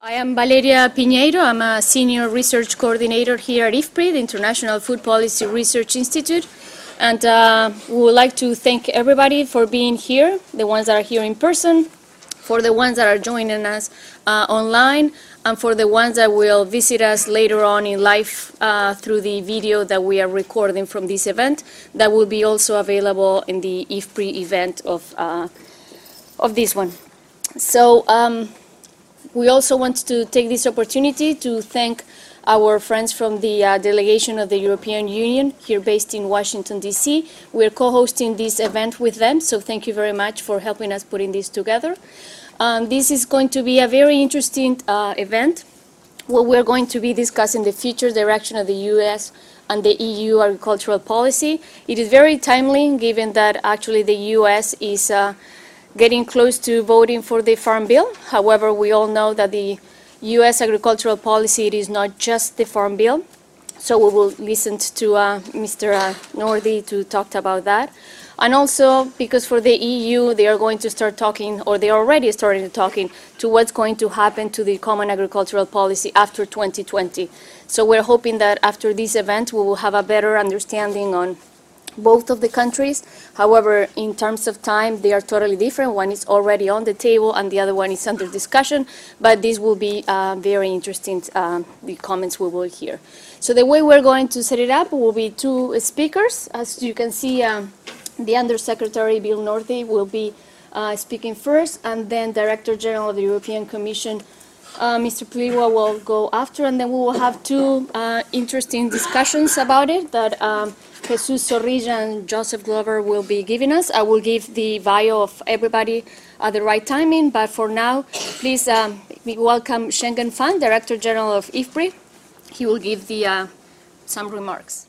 I am Valeria Piñeiro. I'm a senior research coordinator here at IFPRI, the International Food Policy Research Institute. And uh, we would like to thank everybody for being here, the ones that are here in person, for the ones that are joining us uh, online, and for the ones that will visit us later on in life uh, through the video that we are recording from this event that will be also available in the IFPRI event of, uh, of this one. So um, we also want to take this opportunity to thank our friends from the uh, delegation of the European Union here based in Washington, D.C. We're co-hosting this event with them, so thank you very much for helping us putting this together. Um, this is going to be a very interesting uh, event where we're going to be discussing the future direction of the U.S. and the EU agricultural policy. It is very timely given that actually the U.S. is uh, getting close to voting for the Farm Bill. However, we all know that the U.S. agricultural policy is not just the Farm Bill. So we will listen to uh, Mr. Uh, Northey to talk about that. And also because for the EU, they are going to start talking, or they are already starting to talking, to what's going to happen to the Common Agricultural Policy after 2020. So we're hoping that after this event, we will have a better understanding on both of the countries. However, in terms of time, they are totally different. One is already on the table and the other one is under discussion, but this will be uh, very interesting, um, the comments we will hear. So the way we're going to set it up will be two speakers. As you can see, um, the Undersecretary Bill Northey will be uh, speaking first, and then Director General of the European Commission, uh, Mr. Plewa will go after, and then we will have two uh, interesting discussions about it that um, Jesus Zorrilla and Joseph Glauber will be giving us. I will give the bio of everybody at the right timing, but for now, please um, welcome Shenggen Fan, Director General of IFPRI. He will give the, uh, some remarks.